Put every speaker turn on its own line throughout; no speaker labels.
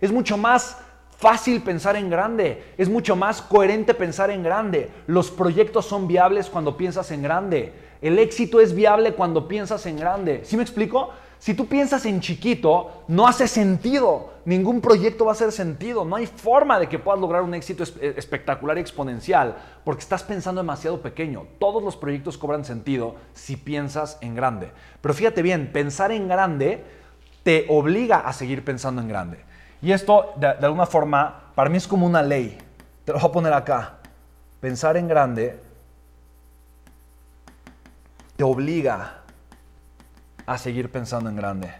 Es mucho más fácil pensar en grande, es mucho más coherente pensar en grande. Los proyectos son viables cuando piensas en grande. El éxito es viable cuando piensas en grande. ¿Sí me explico? Si tú piensas en chiquito, no hace sentido. Ningún proyecto va a hacer sentido. No hay forma de que puedas lograr un éxito eh, espectacular y exponencial porque estás pensando demasiado pequeño. Todos los proyectos cobran sentido si piensas en grande. Pero fíjate bien, pensar en grande te obliga a seguir pensando en grande. Y esto, de, alguna forma, para mí es como una ley. Te lo voy a poner acá. Pensar en grande te obliga a seguir pensando en grande.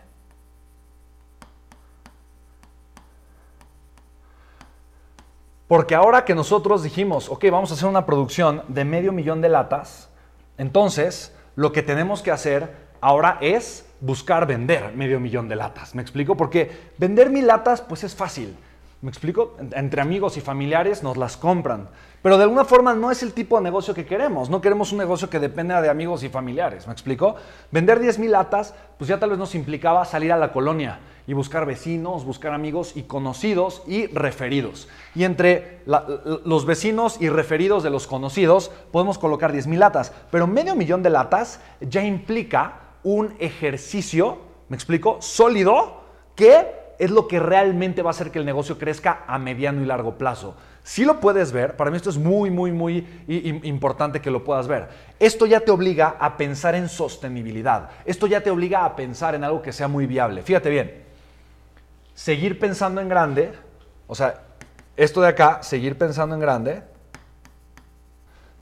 Porque ahora que nosotros dijimos, ok, vamos a hacer una producción de medio millón de latas, entonces lo que tenemos que hacer ahora es buscar vender medio millón de latas. ¿Me explico? Porque vender mil latas pues es fácil. ¿Me explico? Entre amigos y familiares nos las compran. Pero de alguna forma no es el tipo de negocio que queremos. No queremos un negocio que dependa de amigos y familiares. ¿Me explico? Vender 10 mil latas, pues ya tal vez nos implicaba salir a la colonia y buscar vecinos, buscar amigos y conocidos y referidos. Y entre los vecinos y referidos de los conocidos podemos colocar 10 mil latas. Pero medio millón de latas ya implica un ejercicio, ¿me explico? Sólido que es lo que realmente va a hacer que el negocio crezca a mediano y largo plazo. Si lo puedes ver, para mí esto es muy, muy, muy importante que lo puedas ver. Esto ya te obliga a pensar en sostenibilidad. Esto ya te obliga a pensar en algo que sea muy viable. Fíjate bien, seguir pensando en grande, o sea, esto de acá, seguir pensando en grande,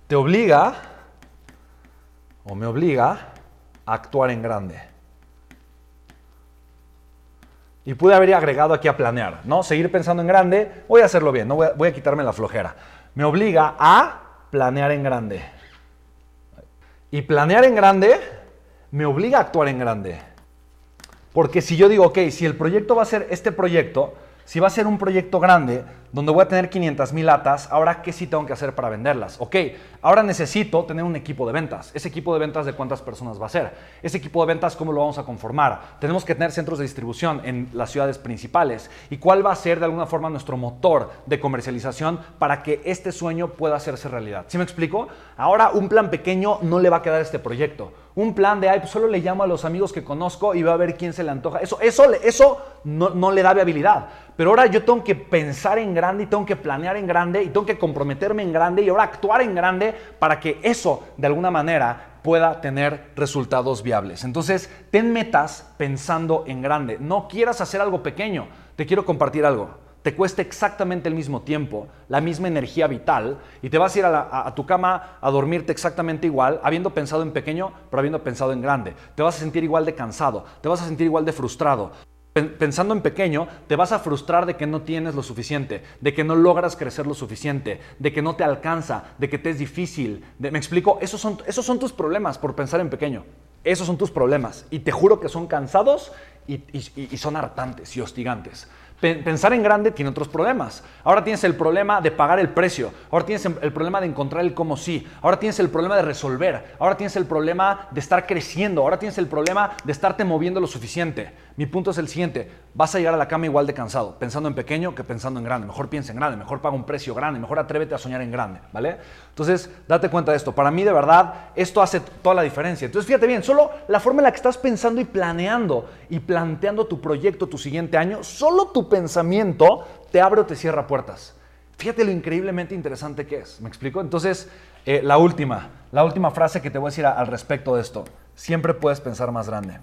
te obliga, o me obliga, actuar en grande. Y pude haber agregado aquí a planear, ¿no? Seguir pensando en grande, voy a hacerlo bien, no voy a, quitarme la flojera. Me obliga a planear en grande. Y planear en grande me obliga a actuar en grande. Porque si yo digo, ok, si el proyecto va a ser este proyecto, si va a ser un proyecto grande donde voy a tener 500 mil latas, ahora qué sí tengo que hacer para venderlas? Ok, ahora necesito tener un equipo de ventas. Ese equipo de ventas de cuántas personas va a ser. Ese equipo de ventas cómo lo vamos a conformar. Tenemos que tener centros de distribución en las ciudades principales. ¿Y cuál va a ser de alguna forma nuestro motor de comercialización para que este sueño pueda hacerse realidad? ¿Sí me explico? Ahora un plan pequeño no le va a quedar a este proyecto. Un plan de, ay, pues solo le llamo a los amigos que conozco y va a ver quién se le antoja. Eso, eso, eso no, no le da viabilidad. Pero ahora yo tengo que pensar en grande y tengo que planear en grande y tengo que comprometerme en grande y ahora actuar en grande para que eso de alguna manera pueda tener resultados viables. Entonces, ten metas pensando en grande. No quieras hacer algo pequeño. Te quiero compartir algo. Te cuesta exactamente el mismo tiempo, la misma energía vital, y te vas a ir a, tu cama a dormirte exactamente igual, habiendo pensado en pequeño, pero habiendo pensado en grande. Te vas a sentir igual de cansado, te vas a sentir igual de frustrado pensando en pequeño, te vas a frustrar de que no tienes lo suficiente, de que no logras crecer lo suficiente, de que no te alcanza, de que te es difícil. ¿Me explico? Esos son, esos son tus problemas por pensar en pequeño. Esos son tus problemas. Y te juro que son cansados y son hartantes y hostigantes. Pensar en grande tiene otros problemas. Ahora tienes el problema de pagar el precio. Ahora tienes el problema de encontrar el cómo sí. Ahora tienes el problema de resolver. Ahora tienes el problema de estar creciendo. Ahora tienes el problema de estarte moviendo lo suficiente. Mi punto es el siguiente. Vas a llegar a la cama igual de cansado, pensando en pequeño que pensando en grande. Mejor piensa en grande, mejor paga un precio grande, mejor atrévete a soñar en grande, ¿vale? Entonces, date cuenta de esto. Para mí, de verdad, esto hace toda la diferencia. Entonces, fíjate bien, solo la forma en la que estás pensando y planeando y planteando tu proyecto tu siguiente año, solo tu pensamiento te abre o te cierra puertas. Fíjate lo increíblemente interesante que es. ¿Me explico? Entonces, eh, la última, la última frase que te voy a decir al respecto de esto. Siempre puedes pensar más grande.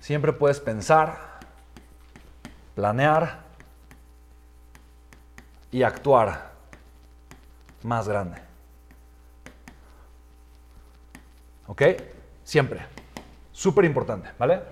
Siempre puedes pensar, planear y actuar más grande. ¿Ok? Siempre. Súper importante, ¿vale?